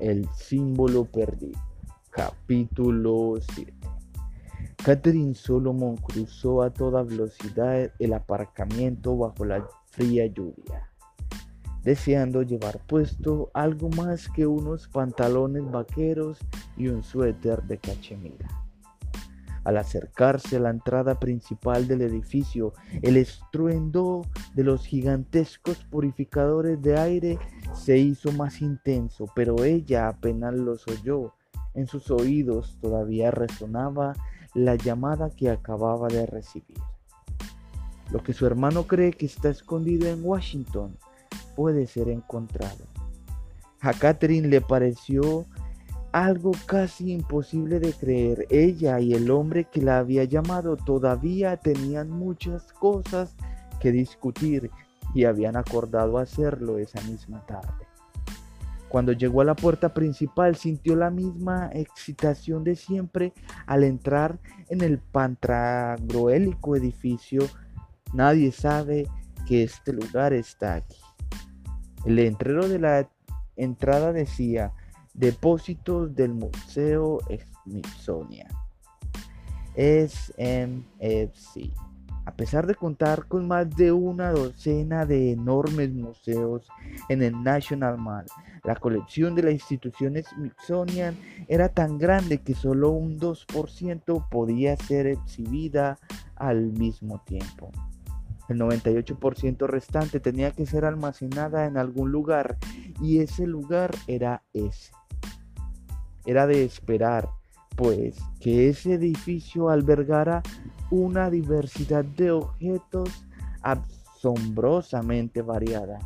El símbolo perdido. Capítulo 7. Catherine Solomon cruzó a toda velocidad el aparcamiento bajo la fría lluvia, deseando llevar puesto algo más que unos pantalones vaqueros y un suéter de cachemira. Al acercarse a la entrada principal del edificio, el estruendo de los gigantescos purificadores de aire se hizo más intenso, pero ella apenas los oyó. En sus oídos todavía resonaba la llamada que acababa de recibir. Lo que su hermano cree que está escondido en Washington puede ser encontrado. A Catherine le pareció algo casi imposible de creer. Ella y el hombre que la había llamado todavía tenían muchas cosas que discutir y habían acordado hacerlo esa misma tarde. Cuando llegó a la puerta principal sintió la misma excitación de siempre al entrar en el pantragroélico edificio. Nadie sabe que este lugar está aquí. El letrero de la entrada decía Depósitos del Museo Smithsonian. SMFC. A pesar de contar con más de una docena de enormes museos en el National Mall, la colección de la institución Smithsonian era tan grande que solo un 2% podía ser exhibida al mismo tiempo. El 98% restante tenía que ser almacenada en algún lugar y ese lugar era ese. Era de esperar, pues, que ese edificio albergara una diversidad de objetos asombrosamente variada.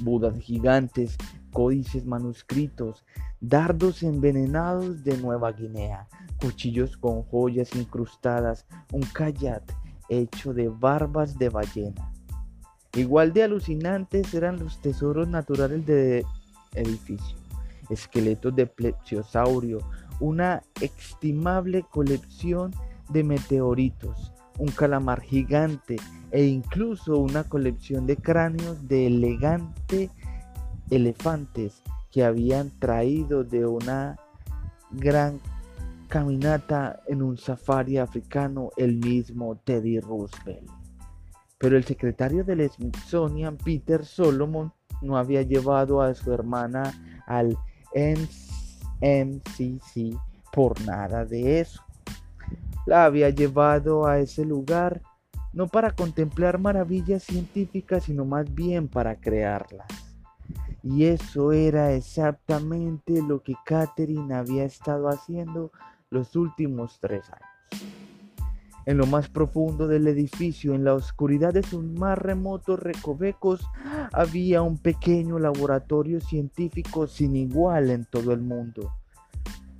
Budas gigantes, códices manuscritos, dardos envenenados de Nueva Guinea, cuchillos con joyas incrustadas, un kayak hecho de barbas de ballena. Igual de alucinantes eran los tesoros naturales del edificio. Esqueletos de plesiosaurio, una estimable colección de meteoritos, un calamar gigante e incluso una colección de cráneos de elegante elefantes que habían traído de una gran caminata en un safari africano el mismo Teddy Roosevelt. Pero el secretario del Smithsonian, Peter Solomon, no había llevado a su hermana al NCC por nada de eso. La había llevado a ese lugar no para contemplar maravillas científicas, sino más bien para crearlas. Y eso era exactamente lo que Catherine había estado haciendo los últimos tres años. En lo más profundo del edificio, en la oscuridad de sus más remotos recovecos, había un pequeño laboratorio científico sin igual en todo el mundo.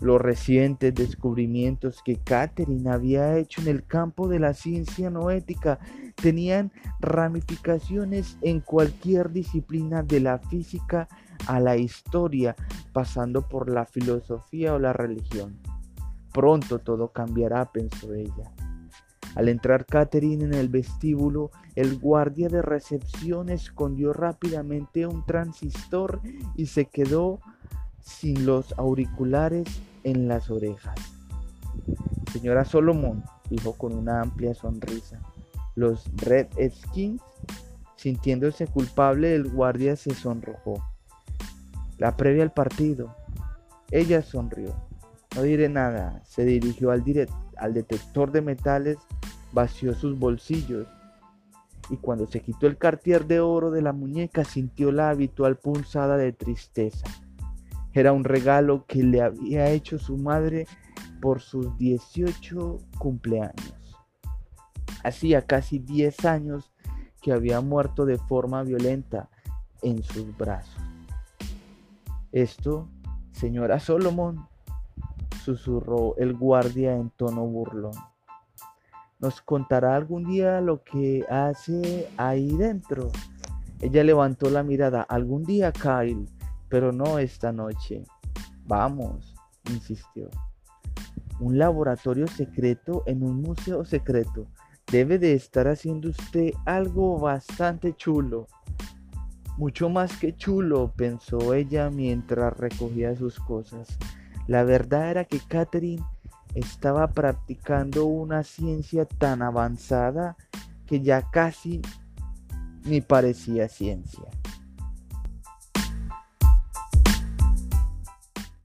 Los recientes descubrimientos que Catherine había hecho en el campo de la ciencia noética tenían ramificaciones en cualquier disciplina de la física a la historia, pasando por la filosofía o la religión. Pronto todo cambiará, pensó ella. Al entrar Catherine en el vestíbulo, el guardia de recepción escondió rápidamente un transistor y se quedó sin los auriculares en las orejas. Señora Solomon, dijo con una amplia sonrisa. Los Red Skins, sintiéndose culpable, el guardia se sonrojó. La previa al partido. Ella sonrió. No diré nada. Se dirigió al, al detector de metales, vació sus bolsillos y cuando se quitó el cartier de oro de la muñeca sintió la habitual punzada de tristeza. Era un regalo que le había hecho su madre por sus 18 cumpleaños. Hacía casi 10 años que había muerto de forma violenta en sus brazos. Esto, señora Solomon, susurró el guardia en tono burlón. ¿Nos contará algún día lo que hace ahí dentro? Ella levantó la mirada. Algún día, Kyle, pero no esta noche. Vamos, insistió. Un laboratorio secreto en un museo secreto. Debe de estar haciendo usted algo bastante chulo. Mucho más que chulo, pensó ella mientras recogía sus cosas. La verdad era que Catherine estaba practicando una ciencia tan avanzada que ya casi ni parecía ciencia.